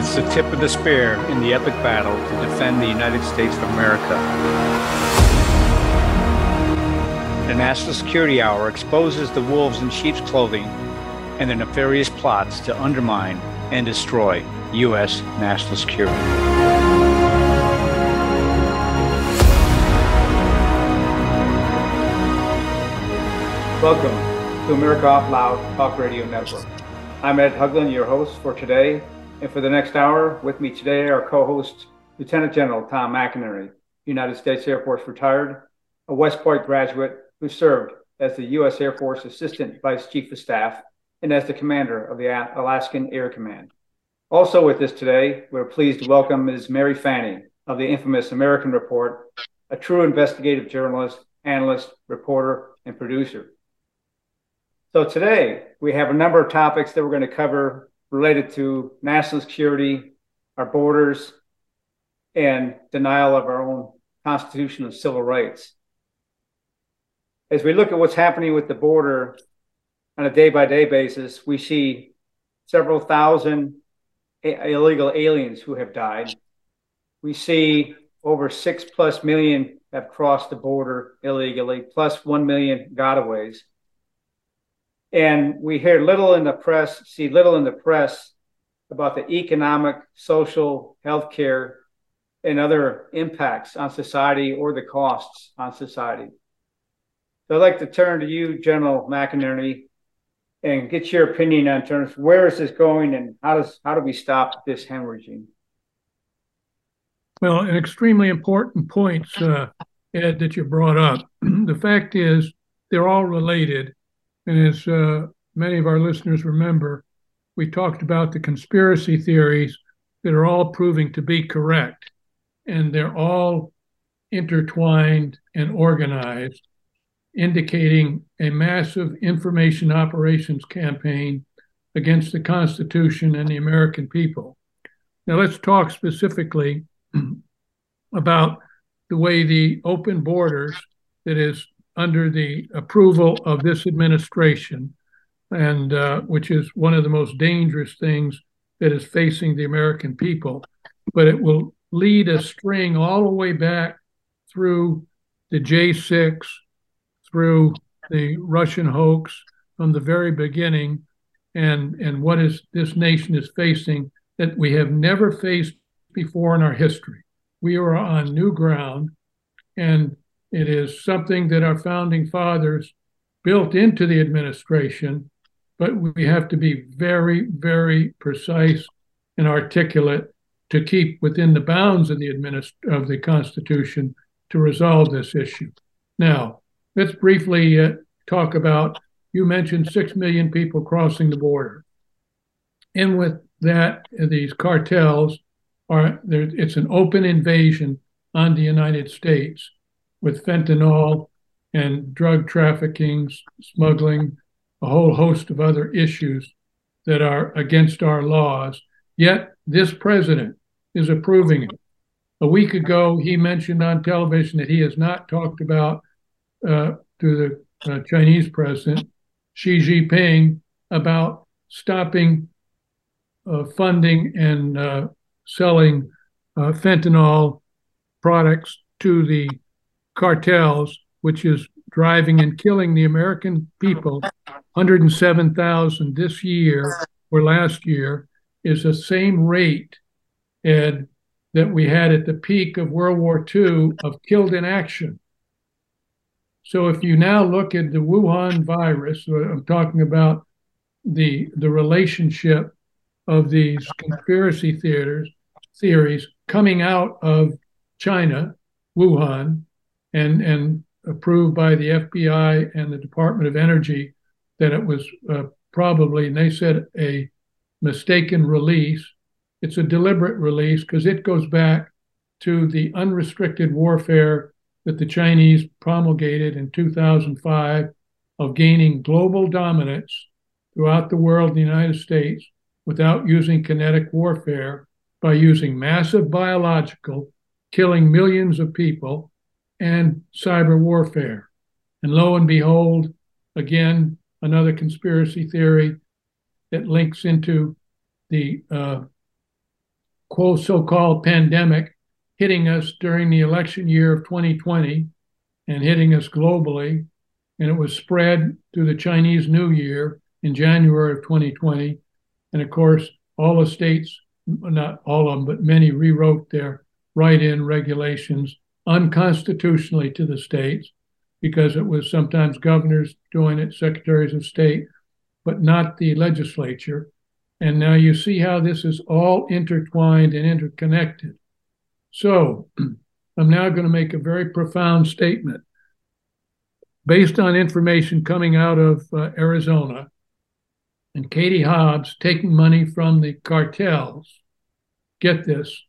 It's the tip of the spear in the epic battle to defend the United States of America. The National Security Hour exposes the wolves in sheep's clothing and their nefarious plots to undermine and destroy U.S. national security. Welcome to America Out Loud Talk Radio Network. I'm Ed Haugland, your host for today. And for the next hour, with me today, our co host, Lieutenant General Tom McInerney, United States Air Force retired, a West Point graduate who served as the U.S. Air Force Assistant Vice Chief of Staff and as the commander of the Alaskan Air Command. Also with us today, we're pleased to welcome Ms. Mary Fanning of the infamous American Report, a true investigative journalist, analyst, reporter, and producer. So today we have a number of topics that we're going to cover related to national security, our borders, and denial of our own constitutional civil rights. As we look at what's happening with the border on a day by day basis, we see several thousand illegal aliens who have died. We see over six plus million have crossed the border illegally, plus 1 million gotaways. And we hear little in the press, see little in the press about the economic, social, healthcare, and other impacts on society or the costs on society. So I'd like to turn to you, General McInerney, and get your opinion on terms where is this going and how does how do we stop this hemorrhaging? Well, an extremely important point, uh, Ed, that you brought up. the fact is, they're all related, and as uh, many of our listeners remember, we talked about the conspiracy theories that are all proving to be correct, and they're all intertwined and organized, indicating a massive information operations campaign against the Constitution and the American people. Now, let's talk specifically about the way the open borders that is under the approval of this administration, and uh, which is one of the most dangerous things that is facing the American people. But it will lead a string all the way back through the J6, through the Russian hoax from the very beginning, and and what is this nation is facing that we have never faced before in our history. We are on new ground, and it is something that our founding fathers built into the administration, but we have to be very, very precise and articulate to keep within the bounds of the administ- of the Constitution to resolve this issue. Now, let's briefly uh, talk about. You mentioned six million people crossing the border, and with that, these cartels are there. It's an open invasion on the United States with fentanyl and drug trafficking, smuggling, a whole host of other issues that are against our laws. Yet this president is approving it. A week ago, he mentioned on television that he has not talked about uh, to the uh, Chinese president, Xi Jinping, about stopping uh, funding and uh, selling uh, fentanyl products to the cartels, which is driving and killing the American people, 107,000 this year or last year, is the same rate, Ed, that we had at the peak of World War II of killed in action. So if you now look at the Wuhan virus, uh, I'm talking about the the relationship of these conspiracy theaters theories coming out of China, Wuhan, and and approved by the FBI and the Department of Energy that it was uh, probably, and they said a mistaken release. It's a deliberate release because it goes back to the unrestricted warfare that the Chinese promulgated in 2005 of gaining global dominance throughout the world, the United States, without using kinetic warfare by using massive biological, killing millions of people and cyber warfare. And lo and behold, again, another conspiracy theory that links into the uh, quote so-called pandemic hitting us during the election year of 2020 and hitting us globally. And it was spread through the Chinese New Year in January of 2020. And of course, all the states, not all of them, but many rewrote their write in regulations unconstitutionally to the states because it was sometimes governors doing it, secretaries of state, but not the legislature. And now you see how this is all intertwined and interconnected. So I'm now going to make a very profound statement. Based on information coming out of uh, Arizona and Katie Hobbs taking money from the cartels, get this,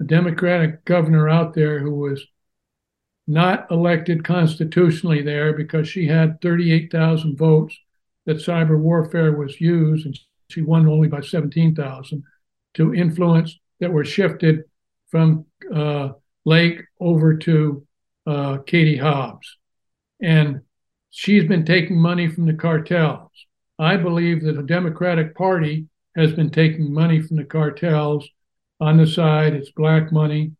a Democratic governor out there who was not elected constitutionally there because she had 38,000 votes that cyber warfare was used, and she won only by 17,000 to influence that were shifted from uh, Lake over to uh, Katie Hobbs. And she's been taking money from the cartels. I believe that the Democratic Party has been taking money from the cartels on the side. It's black money,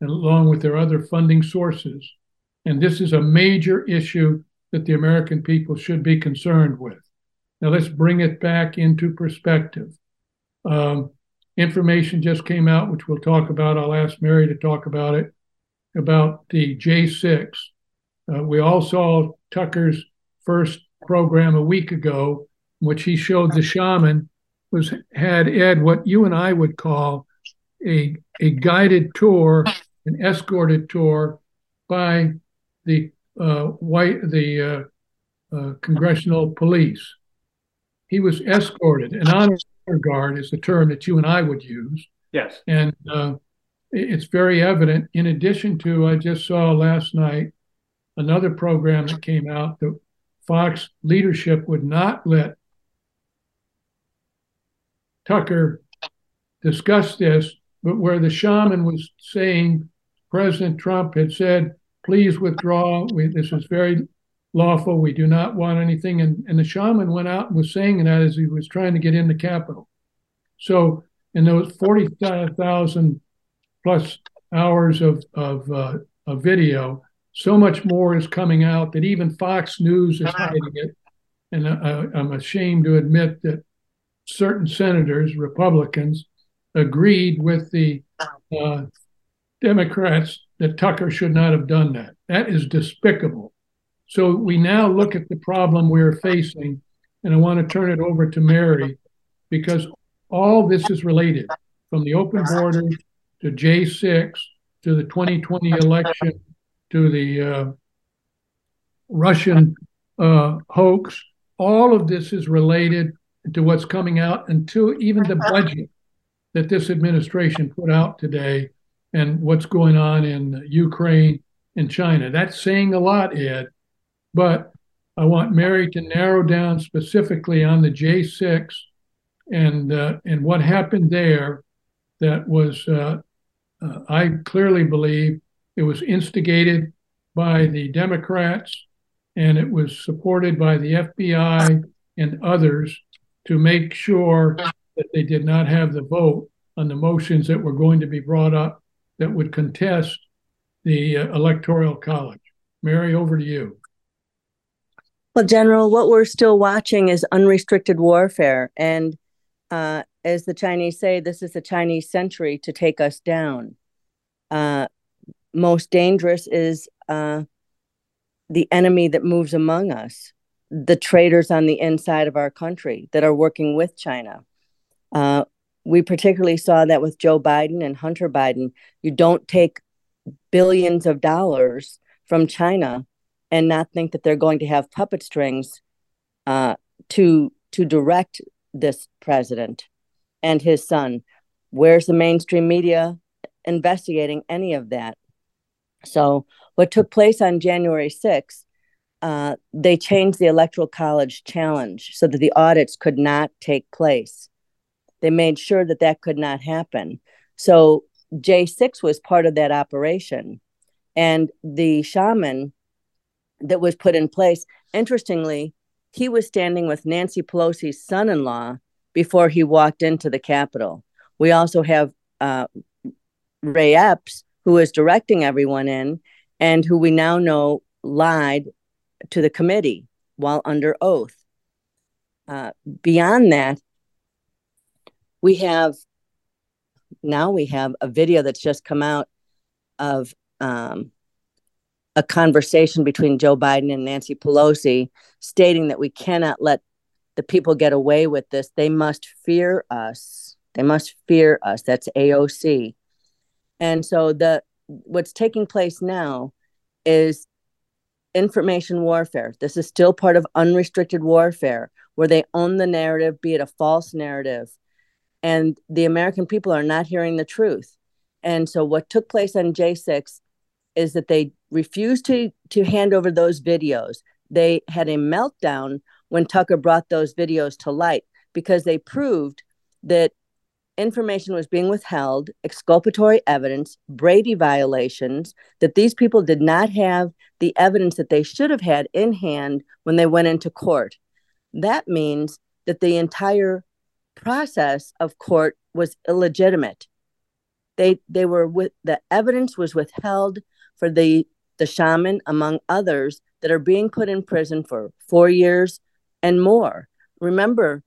and along with their other funding sources. And this is a major issue that the American people should be concerned with. Now let's bring it back into perspective. Um, information just came out, which we'll talk about. I'll ask Mary to talk about it, about the J6. Uh, we all saw Tucker's first program a week ago, in which he showed the shaman was had Ed what you and I would call a, a guided tour, an escorted tour by the uh, white the uh, uh congressional police he was escorted. An honor guard is the term that you and I would use. Yes. And uh, it's very evident. In addition to, I just saw last night another program that came out that Fox leadership would not let Tucker discuss this, but where the shaman was saying President Trump had said, please withdraw. We, this is very lawful. We do not want anything. And, and the shaman went out and was saying that as he was trying to get in the Capitol. So in those 40,000 plus hours of, of, uh, of video, so much more is coming out that even Fox News is hiding it. And I, I'm ashamed to admit that certain senators, Republicans, agreed with the uh, Democrats that Tucker should not have done that. That is despicable. So we now look at the problem we're facing, and I want to turn it over to Mary because all this is related from the open borders to J6 to the 2020 election to the uh, Russian uh, hoax. All of this is related to what's coming out and to even the budget that this administration put out today and what's going on in Ukraine and China. That's saying a lot, Ed. But I want Mary to narrow down specifically on the J6 and uh, and what happened there. That was, uh, uh, I clearly believe, it was instigated by the Democrats, and it was supported by the FBI and others to make sure that they did not have the vote on the motions that were going to be brought up that would contest the uh, electoral college. Mary, over to you. Well, General, what we're still watching is unrestricted warfare. And uh, as the Chinese say, this is the Chinese century to take us down. Uh, most dangerous is uh, the enemy that moves among us, the traitors on the inside of our country that are working with China. We particularly saw that with Joe Biden and Hunter Biden. You don't take billions of dollars from China and not think that they're going to have puppet strings uh, to to direct this president and his son. Where's the mainstream media investigating any of that? So, what took place on January 6th, uh, they changed the Electoral College challenge so that the audits could not take place. They made sure that that could not happen. So, J6 was part of that operation. And the shaman that was put in place. Interestingly, he was standing with Nancy Pelosi's son in law before he walked into the Capitol. We also have uh, Ray Epps, who is directing everyone in, and who we now know lied to the committee while under oath. Uh, beyond that, we have now we have a video that's just come out of um, a conversation between Joe Biden and Nancy Pelosi stating that we cannot let the people get away with this. They must fear us. They must fear us. That's AOC. And so the what's taking place now is information warfare. This is still part of unrestricted warfare where they own the narrative, be it a false narrative. And the American people are not hearing the truth. And so what took place on J6 is that they refused to to hand over those videos. They had a meltdown when Tucker brought those videos to light because they proved that information was being withheld, exculpatory evidence, Brady violations, that these people did not have the evidence that they should have had in hand when they went into court. That means that the entire process of court was illegitimate. They they were with the evidence was withheld for the the shaman among others that are being put in prison for 4 years and more. Remember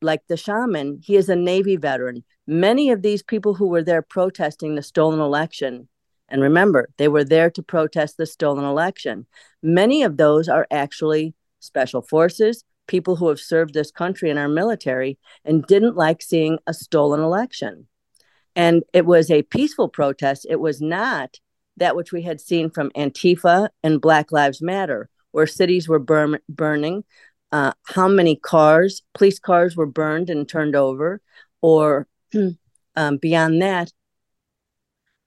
like the shaman, he is a Navy veteran. Many of these people who were there protesting the stolen election, and remember, they were there to protest the stolen election. Many of those are actually special forces, people who have served this country in our military and didn't like seeing a stolen election. And it was a peaceful protest. It was not that which we had seen from Antifa and Black Lives Matter, where cities were burn- burning, uh, how many cars, police cars were burned and turned over, or um, beyond that,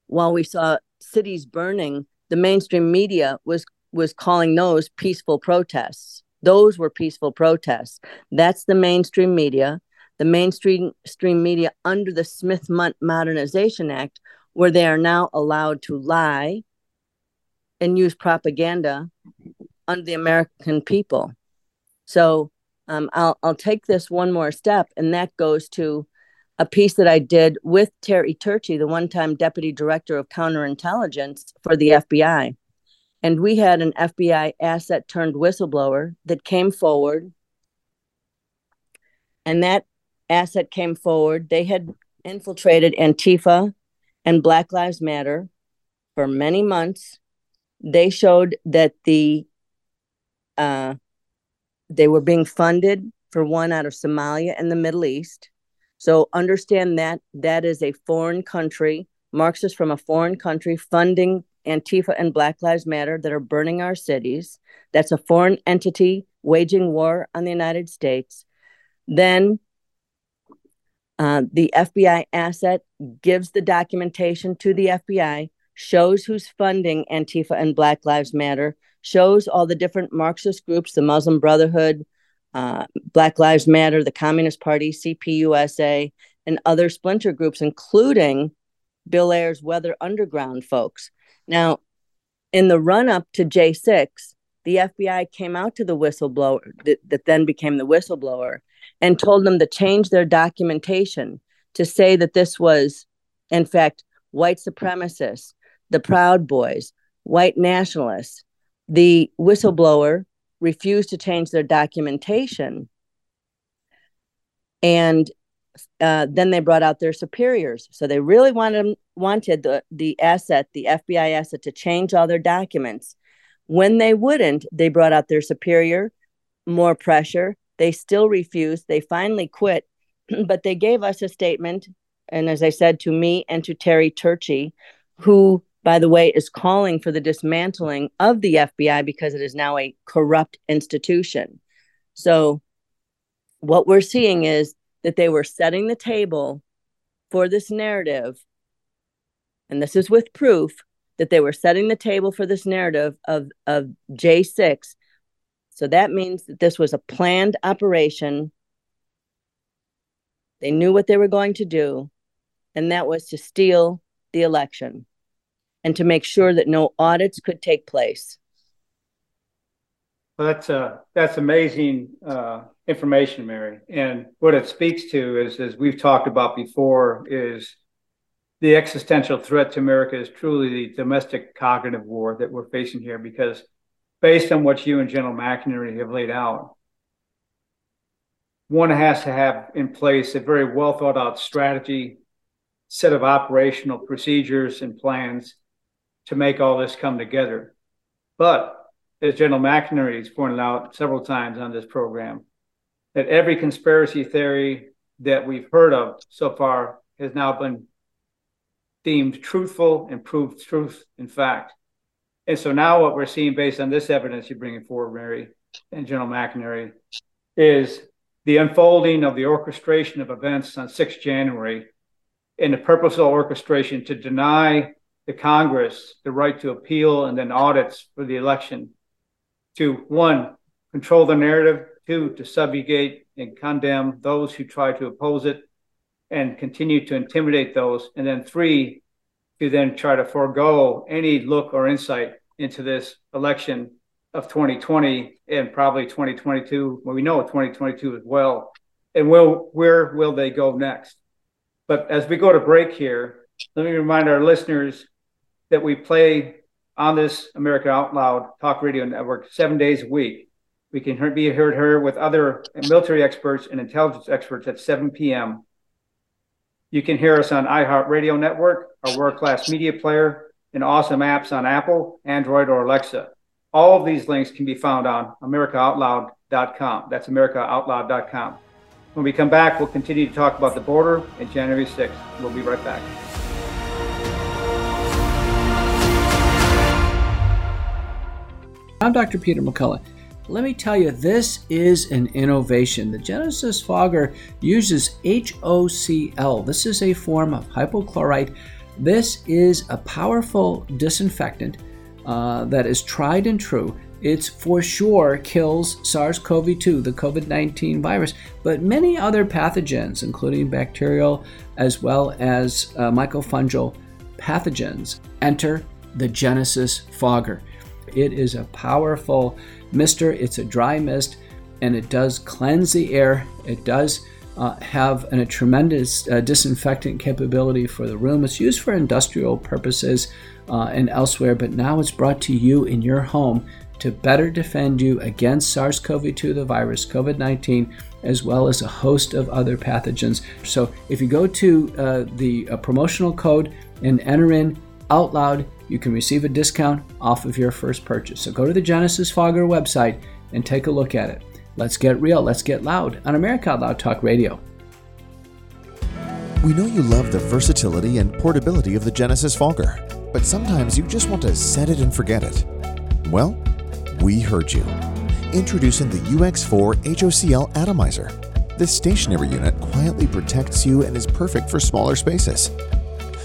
while we saw cities burning, the mainstream media was was calling those peaceful protests. Those were peaceful protests. That's the mainstream media. The mainstream stream media under the Smith Modernization Act, where they are now allowed to lie and use propaganda on the American people. So um, I'll I'll take this one more step, and that goes to a piece that I did with Terry Turchie, the one-time deputy director of counterintelligence for the FBI. And we had an FBI asset turned whistleblower that came forward. And that asset came forward. They had infiltrated Antifa and Black Lives Matter for many months. They showed that the uh, they were being funded for one out of Somalia and the Middle East. So understand that that is a foreign country, Marxists from a foreign country funding Antifa and Black Lives Matter that are burning our cities. That's a foreign entity waging war on the United States. Then uh, the FBI asset gives the documentation to the FBI, shows who's funding Antifa and Black Lives Matter, shows all the different Marxist groups, the Muslim Brotherhood, uh, Black Lives Matter, the Communist Party, CPUSA, and other splinter groups, including Bill Ayers' Weather Underground folks. Now, in the run up to J6, the FBI came out to the whistleblower that, that then became the whistleblower and told them to change their documentation to say that this was, in fact, white supremacists, the Proud Boys, white nationalists, the whistleblower refused to change their documentation. And uh, then they brought out their superiors. So they really wanted wanted the, the asset, the FBI asset, to change all their documents. When they wouldn't, they brought out their superior, more pressure. They still refused. They finally quit, but they gave us a statement. And as I said, to me and to Terry Turchie, who by the way, is calling for the dismantling of the FBI because it is now a corrupt institution. So, what we're seeing is that they were setting the table for this narrative, and this is with proof that they were setting the table for this narrative of, of J6. So that means that this was a planned operation. They knew what they were going to do, and that was to steal the election and to make sure that no audits could take place. Well, that's uh, that's amazing uh, information, Mary. And what it speaks to is, as we've talked about before, is the existential threat to America is truly the domestic cognitive war that we're facing here, because based on what you and General McInerney have laid out, one has to have in place a very well thought out strategy, set of operational procedures and plans to make all this come together. But as General McInerney has pointed out several times on this program, that every conspiracy theory that we've heard of so far has now been deemed truthful and proved truth in fact. And so now what we're seeing based on this evidence you're bringing forward, Mary and General McInerney, is the unfolding of the orchestration of events on 6 January and the purposeful orchestration to deny the Congress the right to appeal and then audits for the election to one, control the narrative, two, to subjugate and condemn those who try to oppose it and continue to intimidate those, and then three, to then try to forego any look or insight into this election of 2020 and probably 2022. Well, we know 2022 as well. And will where will they go next? But as we go to break here, let me remind our listeners that we play on this America Out Loud Talk Radio Network seven days a week. We can be heard here with other military experts and intelligence experts at 7 p.m. You can hear us on iHeartRadio Network, our world class media player, and awesome apps on Apple, Android, or Alexa. All of these links can be found on AmericaOutloud.com. That's AmericaOutloud.com. When we come back, we'll continue to talk about the border and January 6th. We'll be right back. I'm Dr. Peter McCullough. Let me tell you, this is an innovation. The Genesis Fogger uses HOCl. This is a form of hypochlorite. This is a powerful disinfectant uh, that is tried and true. It's for sure kills SARS CoV 2, the COVID 19 virus, but many other pathogens, including bacterial as well as uh, mycofungal pathogens, enter the Genesis Fogger. It is a powerful mister, it's a dry mist, and it does cleanse the air. It does uh, have an, a tremendous uh, disinfectant capability for the room. It's used for industrial purposes uh, and elsewhere, but now it's brought to you in your home to better defend you against SARS CoV 2, the virus, COVID 19, as well as a host of other pathogens. So if you go to uh, the uh, promotional code and enter in out loud, you can receive a discount off of your first purchase. So go to the Genesis Fogger website and take a look at it. Let's get real, let's get loud on America Out Loud Talk Radio. We know you love the versatility and portability of the Genesis Fogger, but sometimes you just want to set it and forget it. Well, we heard you. Introducing the UX4 HOCl Atomizer. This stationary unit quietly protects you and is perfect for smaller spaces.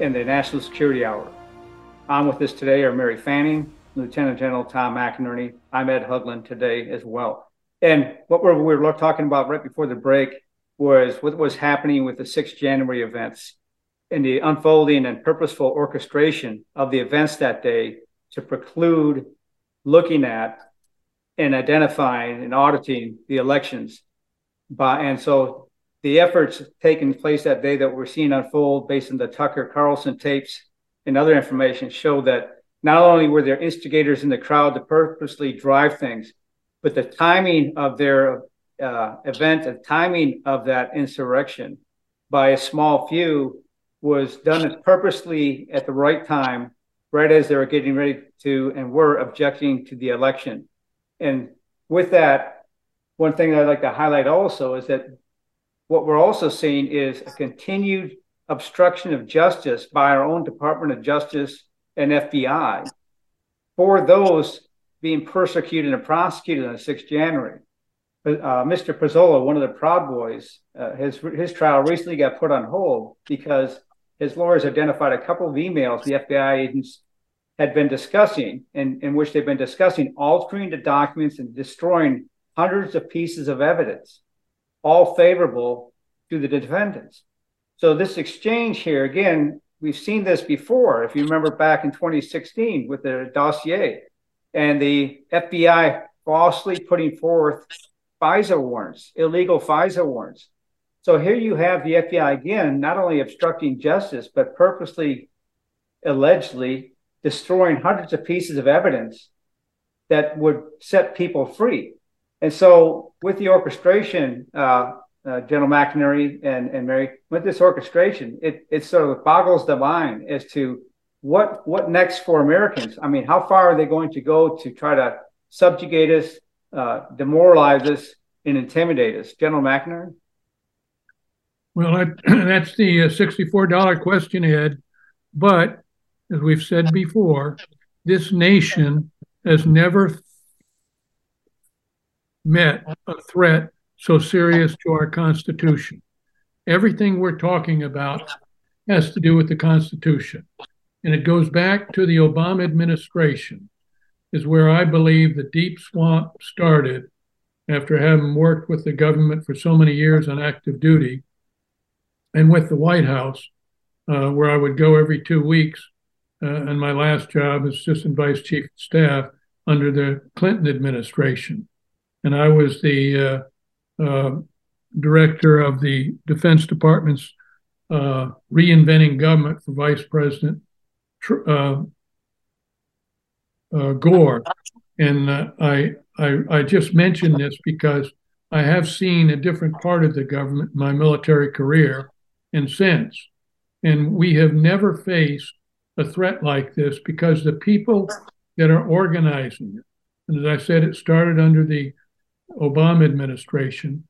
in the National Security Hour. On with us today are Mary Fanning, Lieutenant General Tom McInerney. I'm Ed Haugland today as well. And what we were talking about right before the break was what was happening with the 6th January events and the unfolding and purposeful orchestration of the events that day to preclude looking at and identifying and auditing the elections. By, and so the efforts taking place that day that we're seeing unfold based on the Tucker Carlson tapes and other information show that not only were there instigators in the crowd to purposely drive things, but the timing of their uh, event the timing of that insurrection by a small few was done purposely at the right time, right as they were getting ready to and were objecting to the election. And with that, one thing I'd like to highlight also is that what we're also seeing is a continued obstruction of justice by our own Department of Justice and FBI for those being persecuted and prosecuted on the 6th January. Uh, Mr. Pezzola, one of the Proud Boys, uh, his his trial recently got put on hold because his lawyers identified a couple of emails the FBI agents had been discussing, in, in which they've been discussing altering the documents and destroying hundreds of pieces of evidence, all favorable to the defendants. So this exchange here, again, we've seen this before. If you remember back in 2016 with the dossier and the FBI falsely putting forth FISA warrants, illegal FISA warrants. So here you have the FBI again, not only obstructing justice, but purposely, allegedly destroying hundreds of pieces of evidence that would set people free. And so, with the orchestration, uh, uh, General McInerney and, and Mary, with this orchestration, it, it sort of boggles the mind as to what what next for Americans. I mean, how far are they going to go to try to subjugate us, uh, demoralize us, and intimidate us? General McInerney? Well, that, that's the uh, $64 question, Ed. But as we've said before, this nation has never met a threat so serious to our Constitution. Everything we're talking about has to do with the Constitution. And it goes back to the Obama administration, is where I believe the deep swamp started after having worked with the government for so many years on active duty and with the White House, uh, where I would go every two weeks. Uh, and my last job as assistant vice chief of staff under the Clinton administration. And I was the uh, uh director of the Defense Department's uh, reinventing government for Vice President Gore. And I, I, I just mention this because I have seen a different part of the government in my military career and since. And we have never faced a threat like this because the people that are organizing it, and as I said, it started under the Obama administration,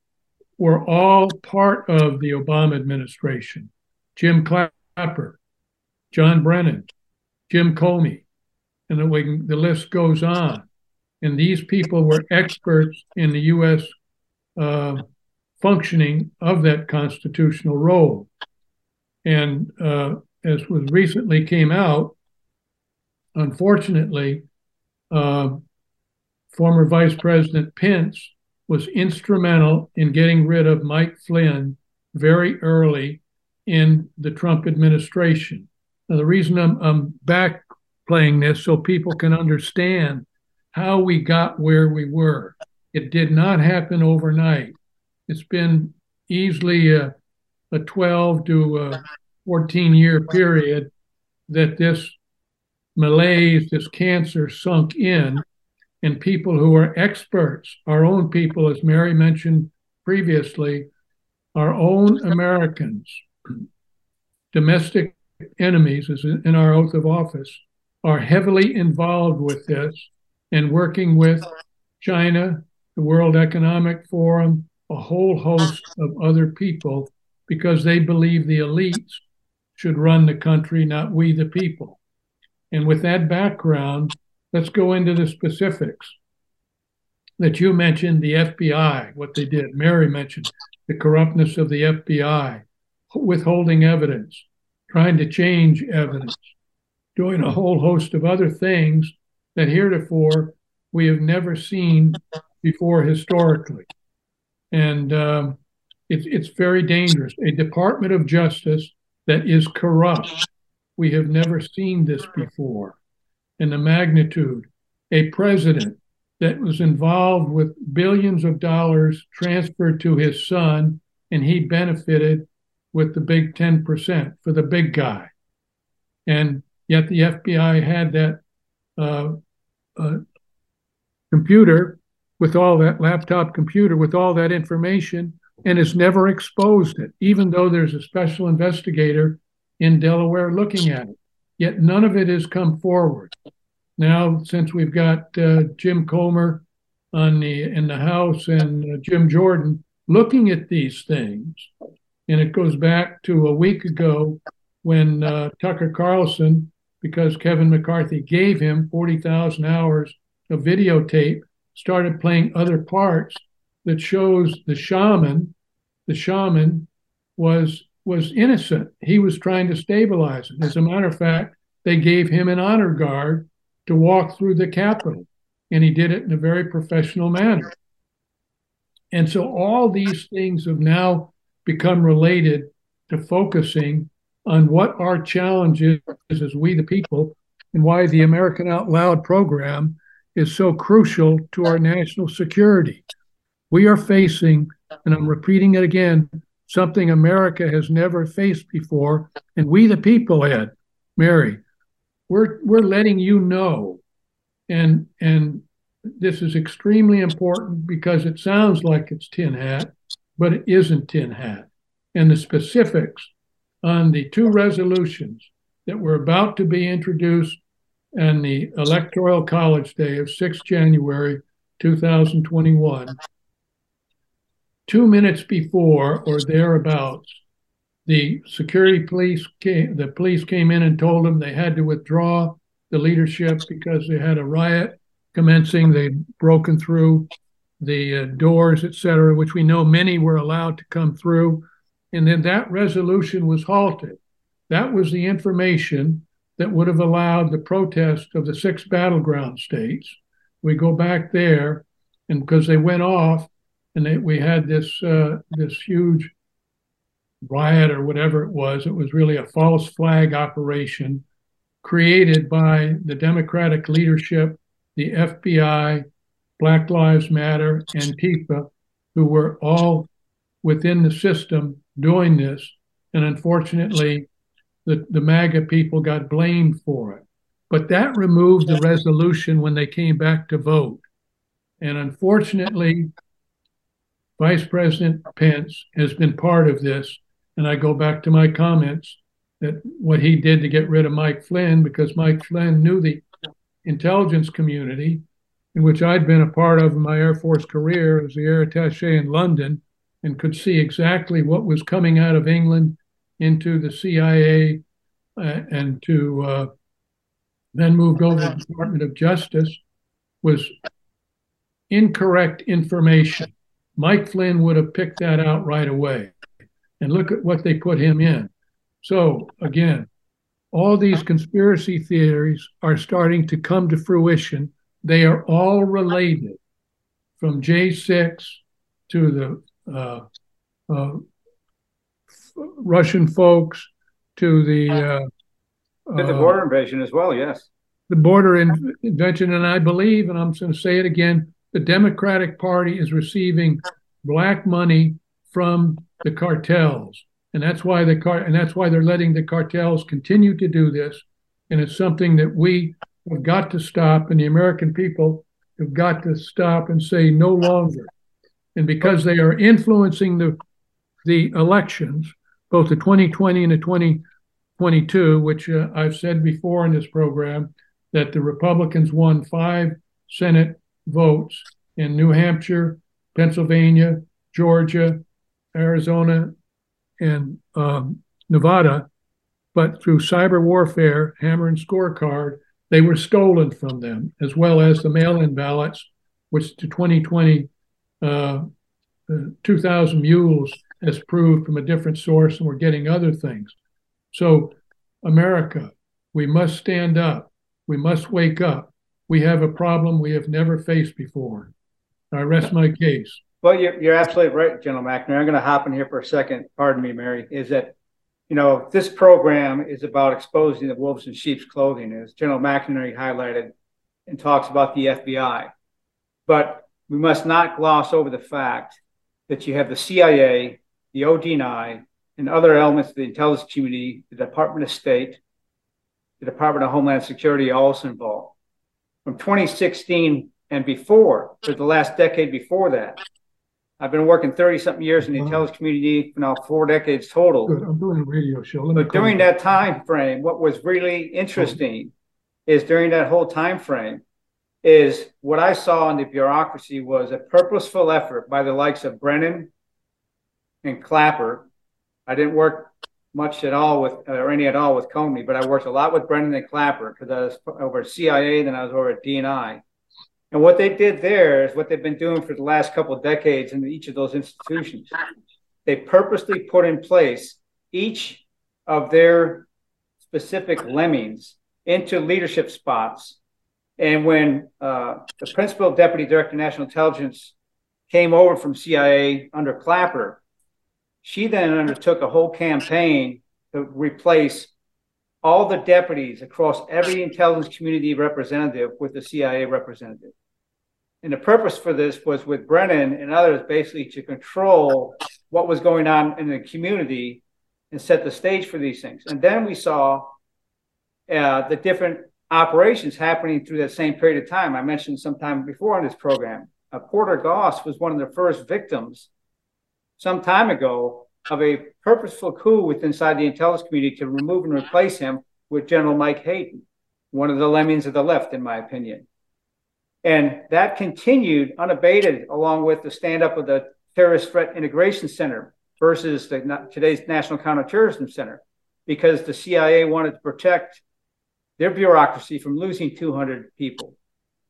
were all part of the Obama administration. Jim Clapper, John Brennan, Jim Comey, and the, the list goes on. And these people were experts in the U.S. Uh, functioning of that constitutional role. And uh, as was recently came out, unfortunately, uh, former Vice President Pence was instrumental in getting rid of Mike Flynn very early in the Trump administration. Now, the reason I'm, I'm back playing this so people can understand how we got where we were. It did not happen overnight. It's been easily a, a 12 to a 14 year period that this malaise, this cancer sunk in, and people who are experts, our own people, as Mary mentioned previously, our own Americans, domestic enemies, as in our oath of office, are heavily involved with this and working with China, the World Economic Forum, a whole host of other people because they believe the elites should run the country, not we the people. And with that background, let's go into the specifics that you mentioned the FBI, what they did. Mary mentioned the corruptness of the FBI, withholding evidence, trying to change evidence, doing a whole host of other things that heretofore we have never seen before historically and um, it's it's very dangerous. A Department of Justice that is corrupt. We have never seen this before, in the magnitude. A president that was involved with billions of dollars transferred to his son, and he benefited with the big 10% for the big guy. And yet the FBI had that uh, uh, computer with all that laptop computer with all that information and has never exposed it, even though there's a special investigator in Delaware looking at it. Yet none of it has come forward. Now, since we've got uh, Jim Comer on the in the House and uh, Jim Jordan looking at these things, and it goes back to a week ago when uh, Tucker Carlson, because Kevin McCarthy gave him 40,000 hours of videotape started playing other parts that shows the shaman, the shaman was was innocent. He was trying to stabilize it. As a matter of fact, they gave him an honor guard to walk through the Capitol, and he did it in a very professional manner. And so all these things have now become related to focusing on what our challenge is as we the people and why the American Out Loud program is so crucial to our national security. We are facing, and I'm repeating it again, something America has never faced before. And we the people, Ed, Mary, we're we're letting you know. And and this is extremely important because it sounds like it's tin hat, but it isn't tin hat. And the specifics on the two resolutions that were about to be introduced and the Electoral College Day of 6 January 2021, two minutes before or thereabouts, the security police came, the police came in and told them they had to withdraw the leadership because they had a riot commencing. They'd broken through the uh, doors, etc., which we know many were allowed to come through. And then that resolution was halted. That was the information that would have allowed the protest of the six battleground states. We go back there, and because they went off, and they, we had this uh, this huge riot or whatever it was. It was really a false flag operation created by the Democratic leadership, the FBI, Black Lives Matter, and Antifa, who were all within the system doing this. And unfortunately, the, the MAGA people got blamed for it. But that removed the resolution when they came back to vote. And unfortunately, Vice President Pence has been part of this. And I go back to my comments that what he did to get rid of Mike Flynn, because Mike Flynn knew the intelligence community, in which I'd been a part of in my Air Force career as the air attache in London, and could see exactly what was coming out of England into the CIA uh, and to uh, then moved over to the Department of Justice was incorrect information. Mike Flynn would have picked that out right away. And look at what they put him in. So, again, all these conspiracy theories are starting to come to fruition. They are all related from J6 to the uh, uh, Russian hoax to the uh, to the uh, border invasion as well. Yes, the border in- invention, and I believe, and I'm going to say it again, the Democratic Party is receiving black money from the cartels, and that's why the car and that's why they're letting the cartels continue to do this, and it's something that we have got to stop, and the American people have got to stop and say no longer. And because they are influencing the the elections, both the 2020 and the 2022, which uh, I've said before in this program, that the Republicans won five Senate votes in New Hampshire, Pennsylvania, Georgia, Arizona, and um, Nevada. But through cyber warfare, hammer and scorecard, they were stolen from them, as well as the mail in ballots, which to 2020, uh, uh, 2,000 mules has proved from a different source, and we're getting other things. So, America, we must stand up. We must wake up. We have a problem we have never faced before. I rest my case. Well, you're, you're absolutely right, General McNamara. I'm going to hop in here for a second. Pardon me, Mary. Is that, you know, this program is about exposing the wolves in sheep's clothing, as General McNamara highlighted and talks about the FBI. But we must not gloss over the fact that you have the CIA, the ODNI, and other elements of the intelligence community, the Department of State, the Department of Homeland Security also involved. From 2016 and before, for the last decade before that, I've been working 30 something years in the mm-hmm. intelligence community for now four decades total. Good. I'm doing a radio show. Let but during that time frame, what was really interesting is during that whole time frame is what I saw in the bureaucracy was a purposeful effort by the likes of Brennan, and Clapper. I didn't work much at all with, or any at all with Comey, but I worked a lot with Brennan and Clapper because I was over at CIA, then I was over at DNI. And what they did there is what they've been doing for the last couple of decades in each of those institutions. They purposely put in place each of their specific lemmings into leadership spots. And when uh, the principal deputy director of national intelligence came over from CIA under Clapper, she then undertook a whole campaign to replace all the deputies across every intelligence community representative with the CIA representative. And the purpose for this was with Brennan and others basically to control what was going on in the community and set the stage for these things. And then we saw uh, the different operations happening through that same period of time. I mentioned sometime before on this program, uh, Porter Goss was one of the first victims some time ago of a purposeful coup within inside the intelligence community to remove and replace him with General Mike Hayden, one of the lemmings of the left, in my opinion. And that continued unabated along with the stand up of the Terrorist Threat Integration Center versus the, today's National Counterterrorism Center, because the CIA wanted to protect their bureaucracy from losing 200 people.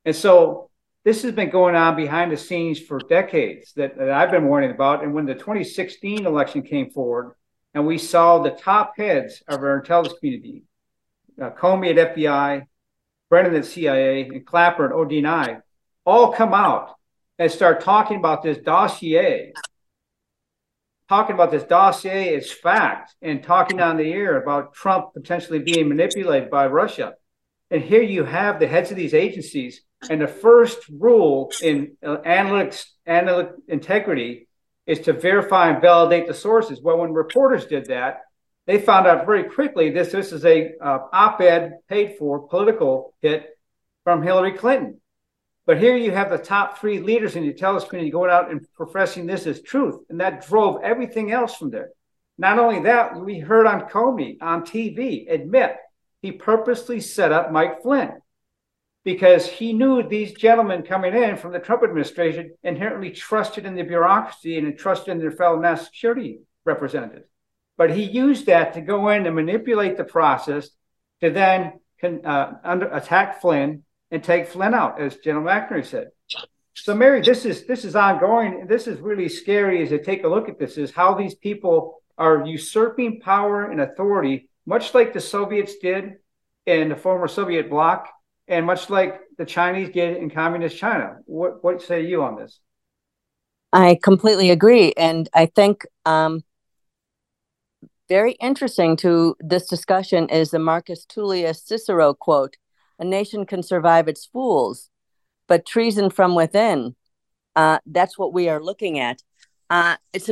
And so this has been going on behind the scenes for decades that, that I've been warning about. And when the 2016 election came forward, and we saw the top heads of our intelligence community, uh, Comey at FBI, Brennan at CIA, and Clapper at ODNI, all come out and start talking about this dossier, talking about this dossier as fact, and talking on the air about Trump potentially being manipulated by Russia. And here you have the heads of these agencies, and the first rule in uh, analytics, analytic integrity is to verify and validate the sources. Well, when reporters did that, they found out very quickly this this is a uh, op-ed paid for political hit from Hillary Clinton. But here you have the top three leaders in the intelligence community going out and professing this as truth, and that drove everything else from there. Not only that, we heard on Comey on TV admit he purposely set up Mike Flynn because he knew these gentlemen coming in from the Trump administration inherently trusted in the bureaucracy and trusted in their fellow national security representatives. But he used that to go in and manipulate the process to then uh, under, attack Flynn and take Flynn out, as General McInerney said. So, Mary, this is this is ongoing. This is really scary as to take a look at this. Is how these people are usurping power and authority, much like the Soviets did in the former Soviet bloc, and much like the Chinese did in communist China. What what say you on this? I completely agree, and I think um, very interesting to this discussion is the Marcus Tullius Cicero quote A nation can survive its fools, but treason from within. Uh, that's what we are looking at. Uh, it's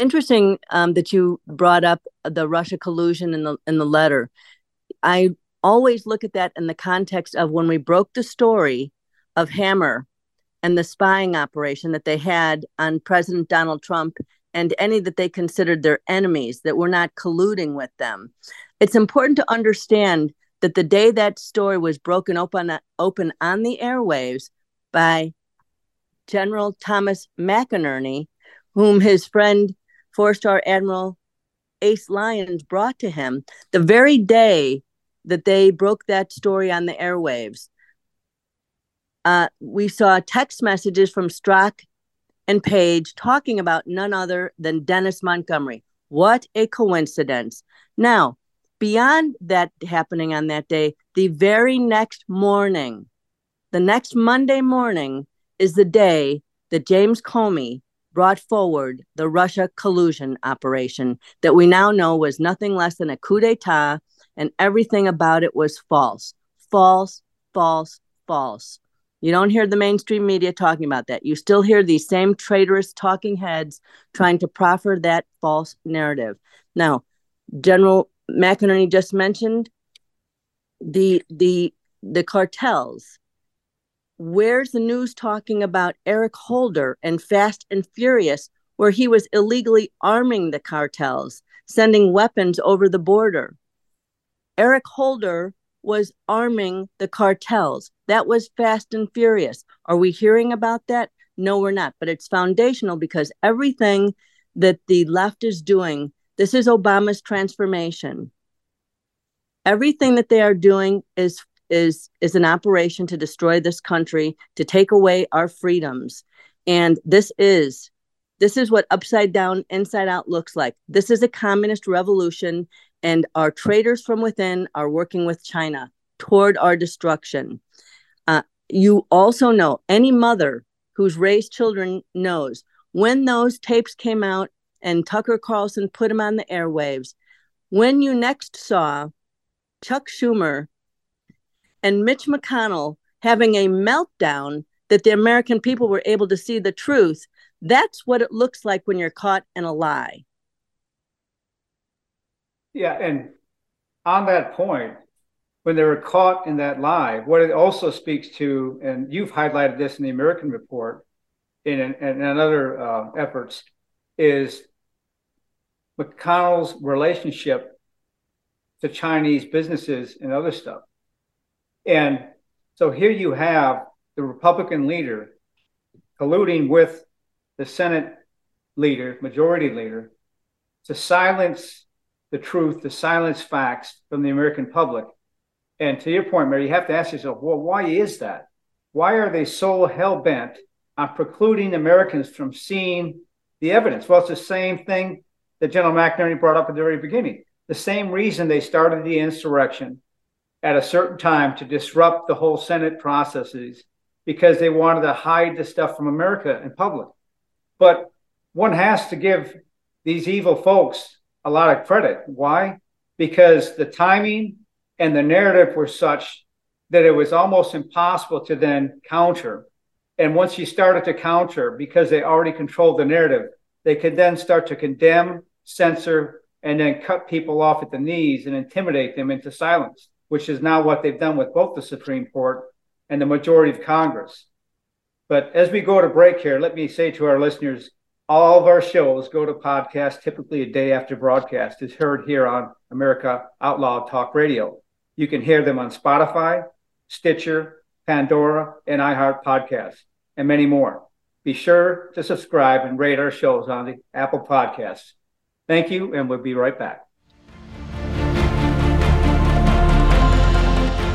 interesting um, that you brought up the Russia collusion in the in the letter. I always look at that in the context of when we broke the story of Hammer and the spying operation that they had on President Donald Trump and any that they considered their enemies that were not colluding with them. It's important to understand that the day that story was broken open, open on the airwaves by General Thomas McInerney, whom his friend, four star Admiral Ace Lyons brought to him, the very day that they broke that story on the airwaves, uh, we saw text messages from Strzok and Page talking about none other than Dennis Montgomery. What a coincidence. Now, beyond that happening on that day, the very next morning, the next Monday morning, is the day that James Comey brought forward the Russia collusion operation that we now know was nothing less than a coup d'etat, and everything about it was false. False, false, false. You don't hear the mainstream media talking about that. You still hear these same traitorous talking heads trying to proffer that false narrative. Now, General McInerney just mentioned the the the cartels. Where's the news talking about Eric Holder and Fast and Furious, where he was illegally arming the cartels, sending weapons over the border? Eric Holder was arming the cartels. That was fast and furious. Are we hearing about that? No, we're not. But it's foundational because everything that the left is doing, this is Obama's transformation. Everything that they are doing is is is an operation to destroy this country, to take away our freedoms. And this is This is what upside down, inside out looks like. This is a communist revolution, and our traitors from within are working with China toward our destruction. Uh, you also know any mother who's raised children knows when those tapes came out and Tucker Carlson put them on the airwaves, when you next saw Chuck Schumer and Mitch McConnell having a meltdown that the American people were able to see the truth, that's what it looks like when you're caught in a lie. Yeah, and on that point, when they were caught in that lie, what it also speaks to, and you've highlighted this in the American report, in, in other uh, efforts, is McConnell's relationship to Chinese businesses and other stuff. And so here you have the Republican leader colluding with the Senate leader, majority leader, to silence the truth, to silence facts from the American public. And to your point, Mary, you have to ask yourself, well, why is that? Why are they so hell bent on precluding Americans from seeing the evidence? Well, it's the same thing that General McInerney brought up at the very beginning. The same reason they started the insurrection at a certain time to disrupt the whole Senate processes because they wanted to hide the stuff from America in public. But one has to give these evil folks a lot of credit. Why? Because the timing and the narrative were such that it was almost impossible to then counter. And once you started to counter, because they already controlled the narrative, they could then start to condemn, censor, and then cut people off at the knees and intimidate them into silence, which is now what they've done with both the Supreme Court and the majority of Congress. But as we go to break here, let me say to our listeners all of our shows go to podcast typically a day after broadcast is heard here on America Out Loud Talk Radio. You can hear them on Spotify, Stitcher, Pandora, and iHeart Podcasts, and many more. Be sure to subscribe and rate our shows on the Apple Podcasts. Thank you, and we'll be right back.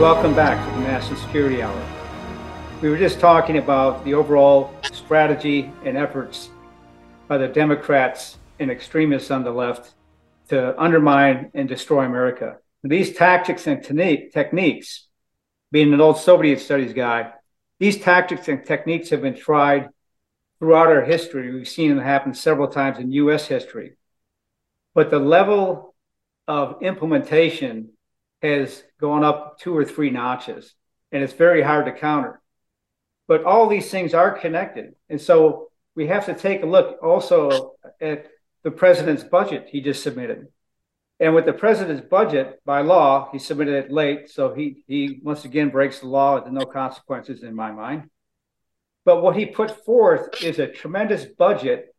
Welcome back to the National Security Hour. We were just talking about the overall strategy and efforts by the Democrats and extremists on the left to undermine and destroy America. These tactics and techniques, being an old Soviet studies guy, these tactics and techniques have been tried throughout our history. We've seen them happen several times in U.S. history. But the level of implementation has gone up two or three notches, and it's very hard to counter. But all these things are connected. And so we have to take a look also at the president's budget he just submitted. And with the president's budget, by law, he submitted it late. So he, he once again breaks the law with no consequences in my mind. But what he put forth is a tremendous budget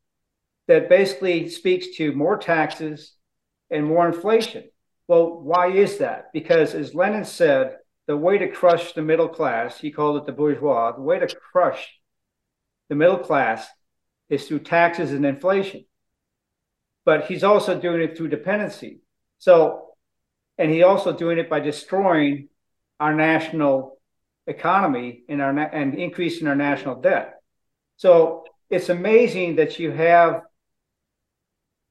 that basically speaks to more taxes and more inflation. Well, why is that? Because as Lenin said, the way to crush the middle class, he called it the bourgeois, the way to crush the middle class is through taxes and inflation. But he's also doing it through dependency. So, and he also doing it by destroying our national economy and our and increasing our national debt. So it's amazing that you have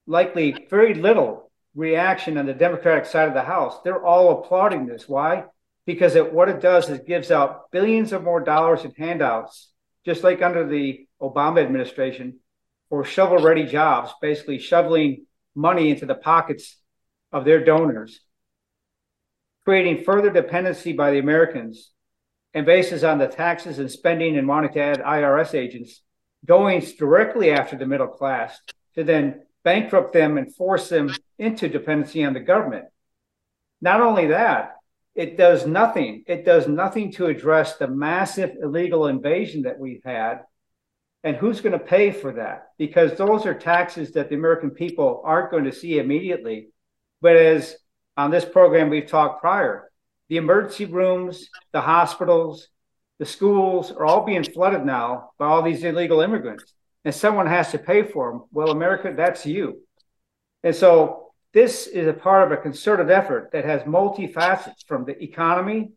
likely very little reaction on the Democratic side of the House. They're all applauding this. Why? Because it, what it does is gives out billions of more dollars in handouts, just like under the Obama administration, for shovel ready jobs, basically shoveling money into the pockets of their donors, creating further dependency by the Americans and basis on the taxes and spending and wanting to add IRS agents going directly after the middle class to then bankrupt them and force them into dependency on the government. Not only that, it does nothing. It does nothing to address the massive illegal invasion that we've had. And who's going to pay for that? Because those are taxes that the American people aren't going to see immediately. But as on this program we've talked prior, the emergency rooms, the hospitals, the schools are all being flooded now by all these illegal immigrants. And someone has to pay for them. Well, America, that's you. And so this is a part of a concerted effort that has multifacets from the economy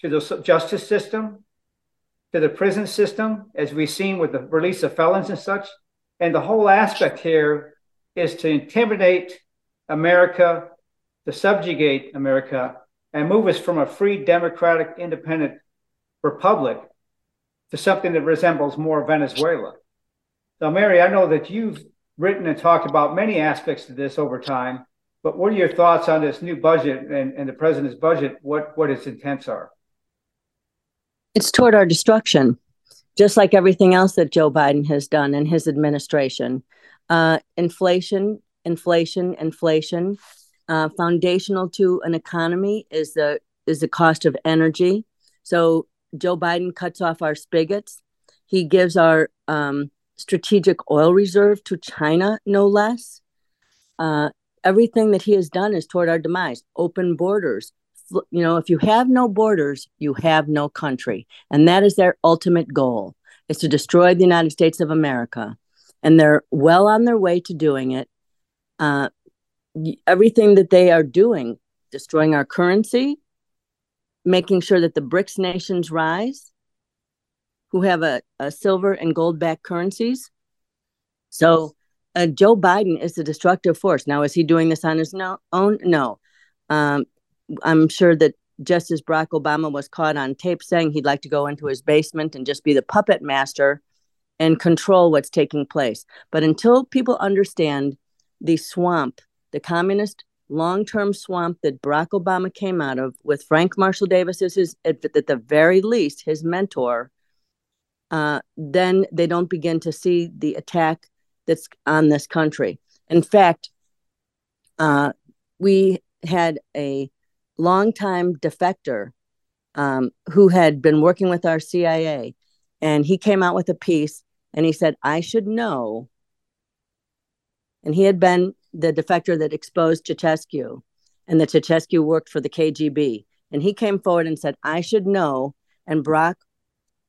to the justice system to the prison system, as we've seen with the release of felons and such. And the whole aspect here is to intimidate America, to subjugate America, and move us from a free, democratic, independent republic to something that resembles more Venezuela. Now, Mary, I know that you've written and talked about many aspects of this over time. But what are your thoughts on this new budget and, and the president's budget? What what its intents are? It's toward our destruction, just like everything else that Joe Biden has done in his administration. Uh, inflation, inflation, inflation. Uh, foundational to an economy is the is the cost of energy. So Joe Biden cuts off our spigots. He gives our um, strategic oil reserve to China, no less. Uh, everything that he has done is toward our demise. Open borders. You know, if you have no borders, you have no country. And that is their ultimate goal is to destroy the United States of America. And they're well on their way to doing it. Uh, everything that they are doing, destroying our currency, making sure that the BRICS nations rise, who have a, a silver and gold backed currencies. So uh, Joe Biden is the destructive force. Now, is he doing this on his no- own? No. Um, I'm sure that just as Barack Obama was caught on tape saying he'd like to go into his basement and just be the puppet master and control what's taking place. But until people understand the swamp, the communist long term swamp that Barack Obama came out of, with Frank Marshall Davis as his, at the very least, his mentor, uh, then they don't begin to see the attack that's on this country. In fact, uh, we had a longtime defector um, who had been working with our CIA, and he came out with a piece and he said, I should know. And he had been the defector that exposed Ceausescu, and that Ceausescu worked for the KGB. And he came forward and said, I should know. And Barack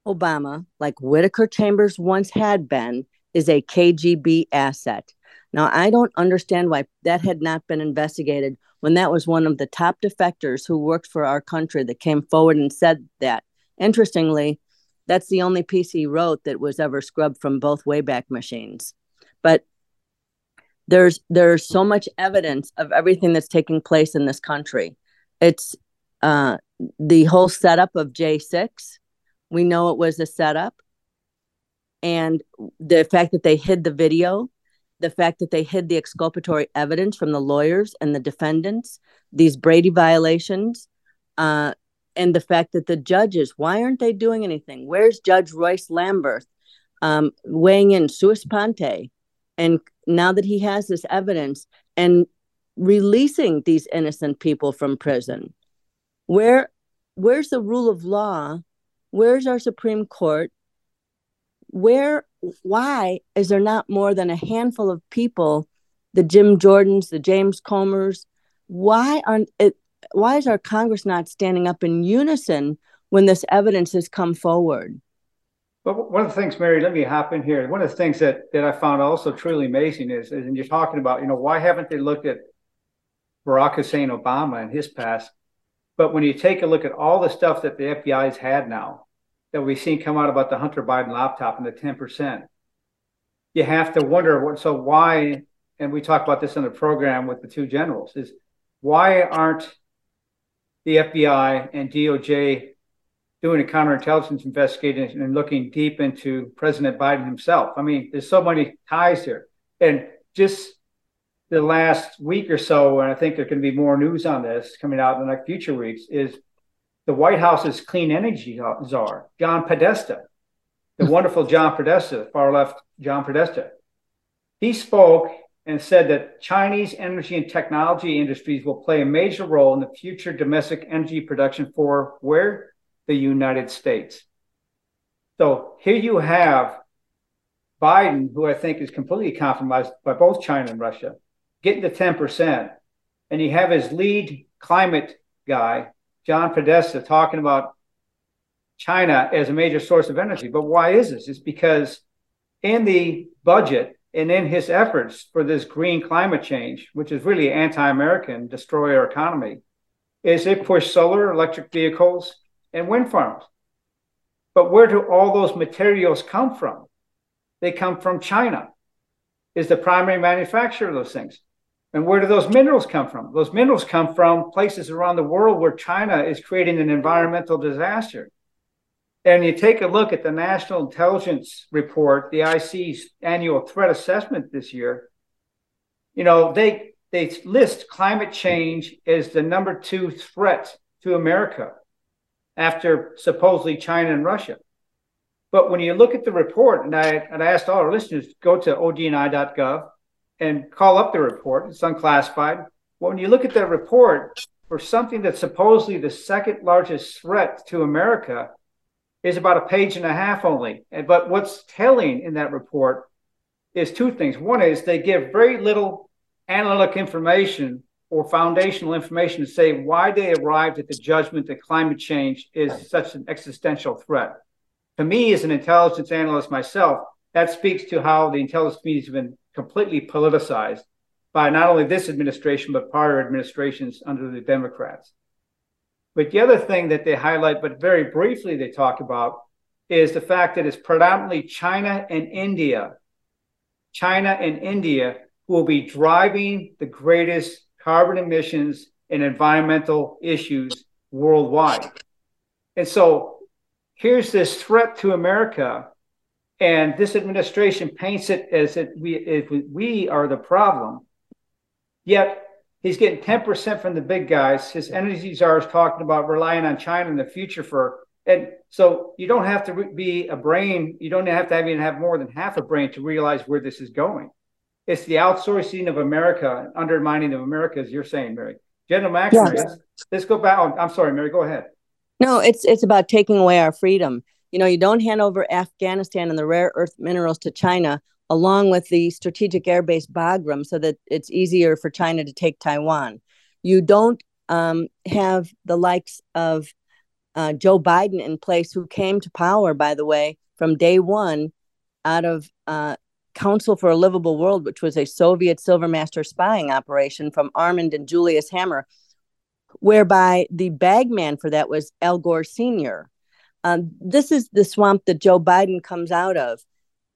Obama, like Whittaker Chambers once had been, is a KGB asset. Now, I don't understand why that had not been investigated when that was one of the top defectors who worked for our country that came forward and said that. Interestingly, that's the only piece he wrote that was ever scrubbed from both Wayback Machines. But there's there's so much evidence of everything that's taking place in this country. It's uh, the whole setup of J6 we know it was a setup. And the fact that they hid the video, the fact that they hid the exculpatory evidence from the lawyers and the defendants, these Brady violations, uh, and the fact that the judges, why aren't they doing anything? Where's Judge Royce Lamberth um, weighing in sua sponte? And now that he has this evidence and releasing these innocent people from prison, where where's the rule of law Where's our Supreme Court? Where, why is there not more than a handful of people, the Jim Jordans, the James Comers? Why aren't it? Why is our Congress not standing up in unison when this evidence has come forward? Well, one of the things, Mary, let me hop in here. One of the things that, that I found also truly amazing is, is, and you're talking about, you know, why haven't they looked at Barack Hussein Obama and his past? But when you take a look at all the stuff that the FBI's had now, that we've seen come out about the Hunter Biden laptop and the 10%. You have to wonder what, so why, and we talked about this in the program with the two generals, is why aren't the FBI and DOJ doing a counterintelligence investigation and looking deep into President Biden himself? I mean, there's so many ties here. And just the last week or so, and I think there can be more news on this coming out in the next future weeks, is the White House's clean energy czar, John Podesta, the hmm. wonderful John Podesta, far left John Podesta. He spoke and said that Chinese energy and technology industries will play a major role in the future domestic energy production for where? The United States. So here you have Biden, who I think is completely compromised by both China and Russia, getting to 10%. And you have his lead climate guy, John Podesta, talking about China as a major source of energy. But why is this? It's because in the budget and in his efforts for this green climate change, which is really anti-American, destroy our economy, is it push solar, electric vehicles, and wind farms. But where do all those materials come from? They come from China, is the primary manufacturer of those things. And where do those minerals come from? Those minerals come from places around the world where China is creating an environmental disaster. And you take a look at the National Intelligence Report, the IC's annual threat assessment this year, you know, they they list climate change as the number two threat to America after supposedly China and Russia. But when you look at the report, and I, and I asked all our listeners go to odni.gov and call up the report. It's unclassified. When you look at that report for something that's supposedly the second largest threat to America, is about a page and a half only. But what's telling in that report is two things. One is they give very little analytic information or foundational information to say why they arrived at the judgment that climate change is such an existential threat. To me, as an intelligence analyst myself, that speaks to how the intelligence community has been completely politicized by not only this administration, but prior administrations under the Democrats. But the other thing that they highlight, but very briefly they talk about, is the fact that it's predominantly China and India, China and India who will be driving the greatest carbon emissions and environmental issues worldwide. And so here's this threat to America and this administration paints it as if we, if we are the problem. Yet he's getting 10% from the big guys. His energy czar is talking about relying on China in the future for, and so you don't have to be a brain. You don't have to even have more than half a brain to realize where this is going. It's the outsourcing of America, undermining of America, as you're saying, Mary. General McNamara, yes. let's go back. Oh, I'm sorry, Mary, go ahead. No, it's it's about taking away our freedom. You know, you don't hand over Afghanistan and the rare earth minerals to China along with the strategic air base Bagram so that it's easier for China to take Taiwan. You don't um, have the likes of uh, Joe Biden in place, who came to power, by the way, from day one out of uh, Council for a Livable World, which was a Soviet Silvermaster spying operation from Armand and Julius Hammer, whereby the bagman for that was Al Gore Sr. Um, this is the swamp that Joe Biden comes out of.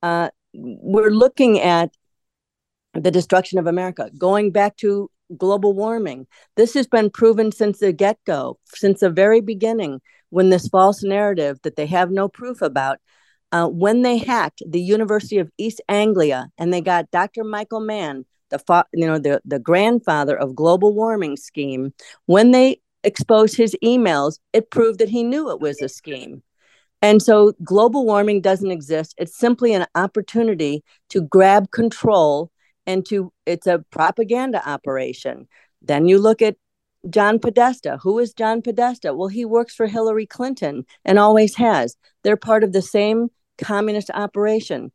Uh, we're looking at the destruction of America, going back to global warming. This has been proven since the get go, since the very beginning, when this false narrative that they have no proof about. Uh, when they hacked the University of East Anglia and they got Dr. Michael Mann, the fa- you know the the grandfather of global warming scheme, when they exposed his emails, it proved that he knew it was a scheme. And so global warming doesn't exist. It's simply an opportunity to grab control and to, it's a propaganda operation. Then you look at John Podesta. Who is John Podesta? Well, he works for Hillary Clinton and always has. They're part of the same communist operation.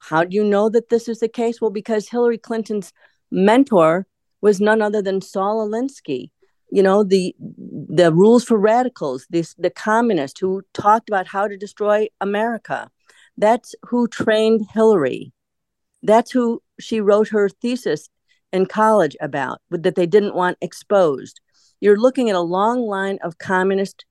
How do you know that this is the case? Well, because Hillary Clinton's mentor was none other than Saul Alinsky, you know the the rules for radicals this the communist who talked about how to destroy america. That's who trained hillary. That's who she wrote her thesis in college about that they didn't want exposed. You're looking at a long line of communist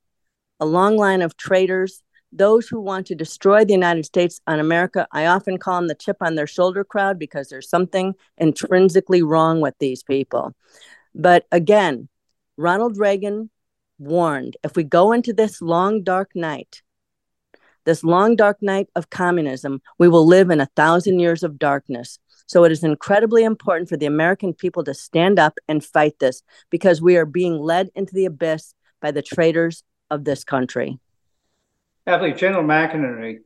a long line of traitors those who want to destroy the united states on america. I often call them the chip on their shoulder crowd because there's something intrinsically wrong with these people. But again Ronald Reagan warned if we go into this long, dark night, this long, dark night of communism, we will live in a thousand years of darkness. So it is incredibly important for the American people to stand up and fight this because we are being led into the abyss by the traitors of this country. Absolutely. General McInerney,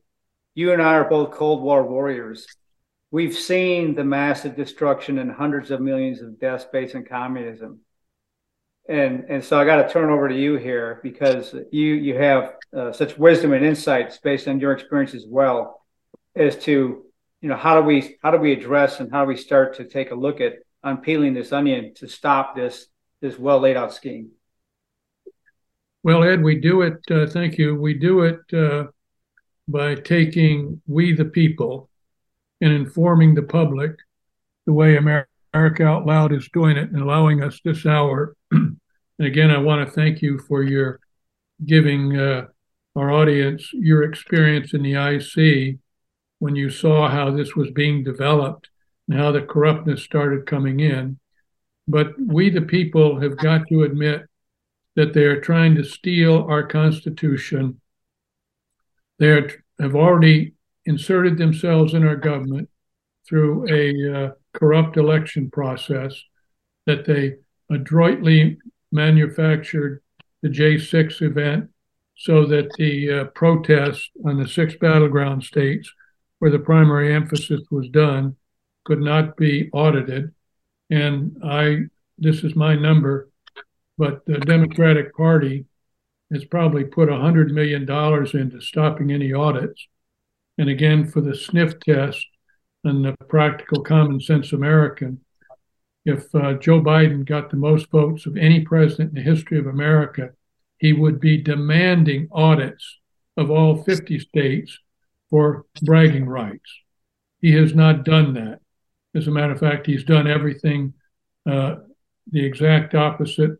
you and I are both Cold War warriors. we've seen the massive destruction and hundreds of millions of deaths based on communism. And, and so I got to turn over to you here because you you have uh, such wisdom and insights based on your experience as well as to you know how do we how do we address and how do we start to take a look at unpeeling this onion to stop this this well laid out scheme. Well, Ed, we do it. Uh, thank you. We do it uh, by taking we the people and informing the public the way America Out Loud is doing it and allowing us this hour. and again, I want to thank you for your giving uh, our audience your experience in the IC when you saw how this was being developed and how the corruptness started coming in. But we, the people, have got to admit that they are trying to steal our Constitution. They are, have already inserted themselves in our government through a uh, corrupt election process, that they adroitly manufactured the J6 event so that the uh, protests on the six battleground states, where the primary emphasis was done, could not be audited. And I, this is my number, but the Democratic Party has probably put $100 million into stopping any audits. And again, for the sniff test and the practical common sense American, if uh, Joe Biden got the most votes of any president in the history of America, he would be demanding audits of all 50 states for bragging rights. He has not done that. As a matter of fact, he's done everything uh, the exact opposite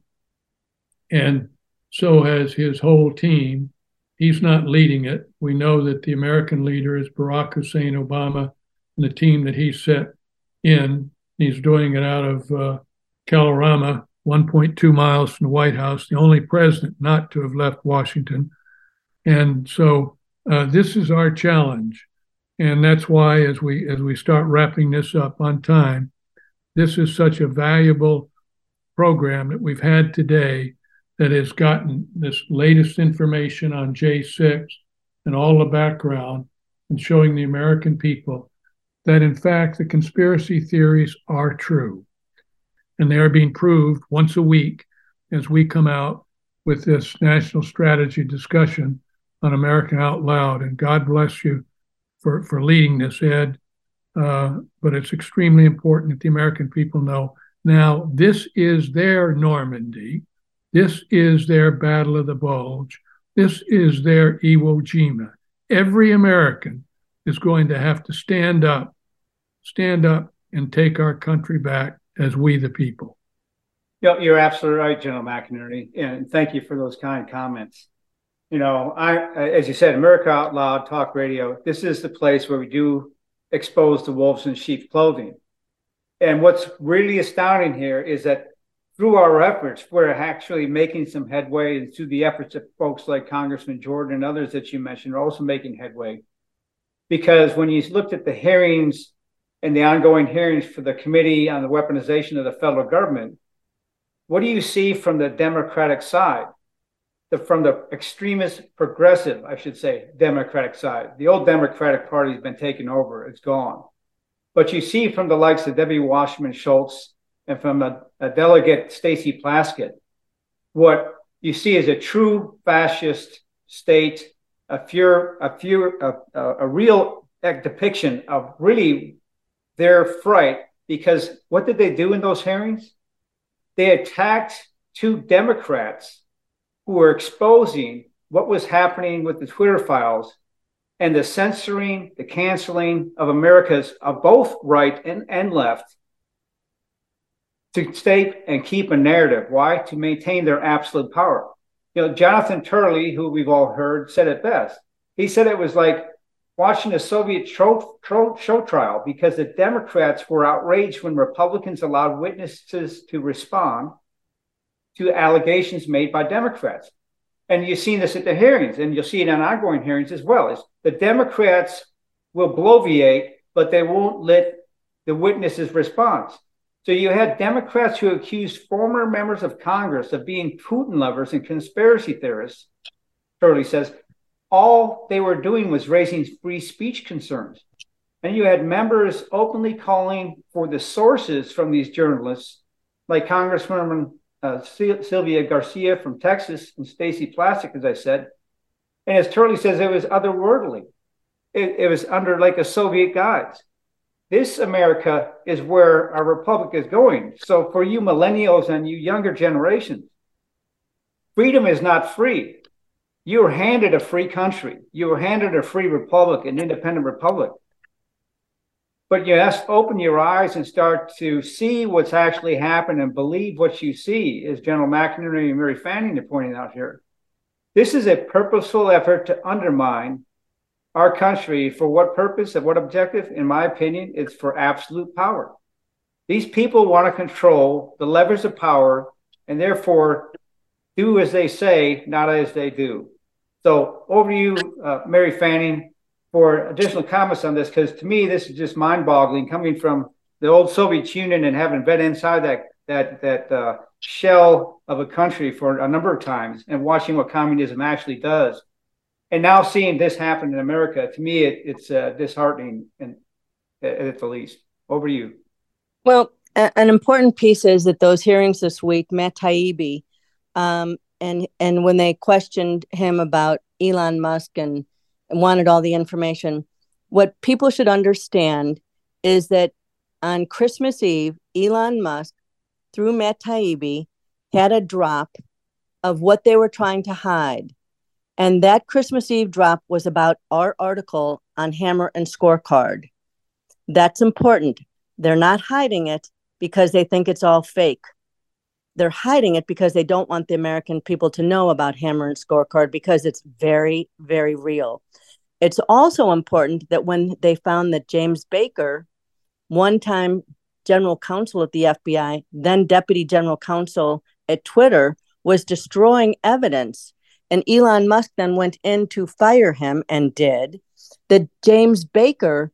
and so has his whole team. He's not leading it. We know that the American leader is Barack Hussein Obama and the team that he set in. He's doing it out of uh, Kalorama, 1.2 miles from the White House, the only president not to have left Washington. And so uh, this is our challenge. And that's why, as we as we start wrapping this up on time, this is such a valuable program that we've had today that has gotten this latest information on J6 and all the background and showing the American people that, in fact, the conspiracy theories are true. And they are being proved once a week as we come out with this national strategy discussion on America Out Loud. And God bless you for, for leading this, Ed. Uh, but it's extremely important that the American people know now this is their Normandy. This is their Battle of the Bulge. This is their Iwo Jima. Every American is going to have to stand up, stand up and take our country back as we the people. You're absolutely right, General McInerney, and thank you for those kind comments. You know, I, as you said, America Out Loud Talk Radio. This is the place where we do expose the wolves in sheep clothing. And what's really astounding here is that through our efforts, we're actually making some headway, and through the efforts of folks like Congressman Jordan and others that you mentioned are also making headway. Because when you looked at the hearings and the ongoing hearings for the Committee on the Weaponization of the Federal Government, what do you see from the Democratic side? The, from the extremist, progressive, I should say, Democratic side. The old Democratic Party has been taken over, it's gone. But you see from the likes of Debbie Wasserman Schultz and from a, a delegate, Stacey Plaskett, what you see is a true fascist state, a fear, a a, a, a real depiction of really their fright. Because what did they do in those hearings? They attacked two Democrats who were exposing what was happening with the Twitter files and the censoring, the canceling of America's of both right and, and left to state and keep a narrative. Why? To maintain their absolute power. You know, Jonathan Turley, who we've all heard, said it best. He said it was like watching a Soviet show, show trial because the Democrats were outraged when Republicans allowed witnesses to respond to allegations made by Democrats. And you've seen this at the hearings, and you'll see it in ongoing hearings as well. Is the Democrats will bloviate, but they won't let the witnesses respond. So you had Democrats who accused former members of Congress of being Putin lovers and conspiracy theorists. Turley says all they were doing was raising free speech concerns. and you had members openly calling for the sources from these journalists, like Congresswoman uh, Sylvia Garcia from Texas and Stacey Plaskett, as I said. And as Turley says, it was otherworldly. It, it was under like a Soviet guise. This America is where our republic is going. So for you millennials and you younger generations, freedom is not free. You were handed a free country. You were handed a free republic, an independent republic. But you have to open your eyes and start to see what's actually happened and believe what you see, as General McInerney and Mary Fanning are pointing out here. This is a purposeful effort to undermine our country for what purpose and what objective? In my opinion, it's for absolute power. These people want to control the levers of power and therefore do as they say, not as they do. So over to you, uh, Mary Fanning, for additional comments on this, because to me, this is just mind-boggling coming from the old Soviet Union and having been inside that that that uh, shell of a country for a number of times and watching what communism actually does and now seeing this happen in America, to me, it, it's uh, disheartening, and at the least. Over to you. Well, a- an important piece is that those hearings this week, Matt Taibbi, um, and and when they questioned him about Elon Musk and, and wanted all the information, what people should understand is that on Christmas Eve, Elon Musk, through Matt Taibbi, had a drop of what they were trying to hide and that Christmas Eve drop was about our article on Hammer and Scorecard. That's important. They're not hiding it because they think it's all fake. They're hiding it because they don't want the American people to know about Hammer and Scorecard because it's very, very real. It's also important that when they found that James Baker, one time general counsel at the FBI, then deputy general counsel at Twitter, was destroying evidence and Elon Musk then went in to fire him and did, that James Baker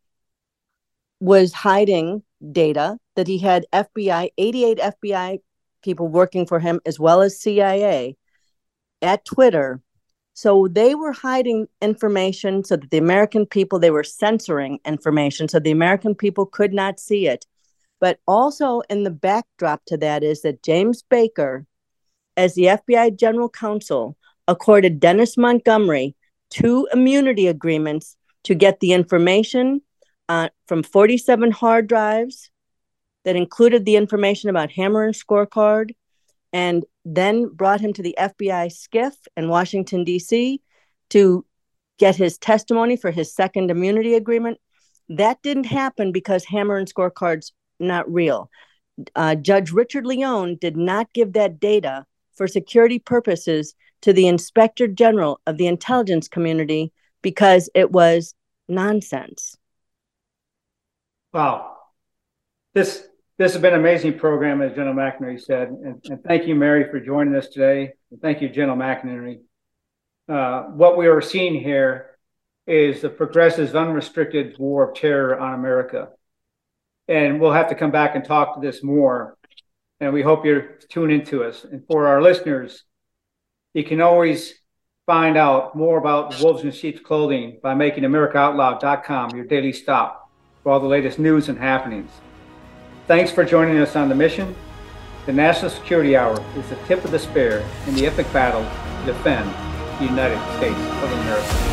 was hiding data, that he had FBI, 88 FBI people working for him, as well as CIA at Twitter. So they were hiding information so that the American people, they were censoring information so the American people could not see it. But also in the backdrop to that is that James Baker, as the FBI general counsel, accorded Dennis Montgomery two immunity agreements to get the information uh, from 47 hard drives that included the information about Hammer and Scorecard, and then brought him to the FBI SCIF in Washington, D.C. to get his testimony for his second immunity agreement. That didn't happen because Hammer and Scorecard's not real. Uh, Judge Richard Leon did not give that data for security purposes to the inspector general of the intelligence community because it was nonsense. Wow. This this has been an amazing program, as General McInerney said. And, and thank you, Mary, for joining us today. And thank you, General McInerney. Uh, what we are seeing here is the progressive, unrestricted war of terror on America. And we'll have to come back and talk to this more. And we hope you're tuning into us. And for our listeners, you can always find out more about Wolves in Sheep's Clothing by making AmericaOutloud.com your daily stop for all the latest news and happenings. Thanks for joining us on the mission. The National Security Hour is the tip of the spear in the epic battle to defend the United States of America.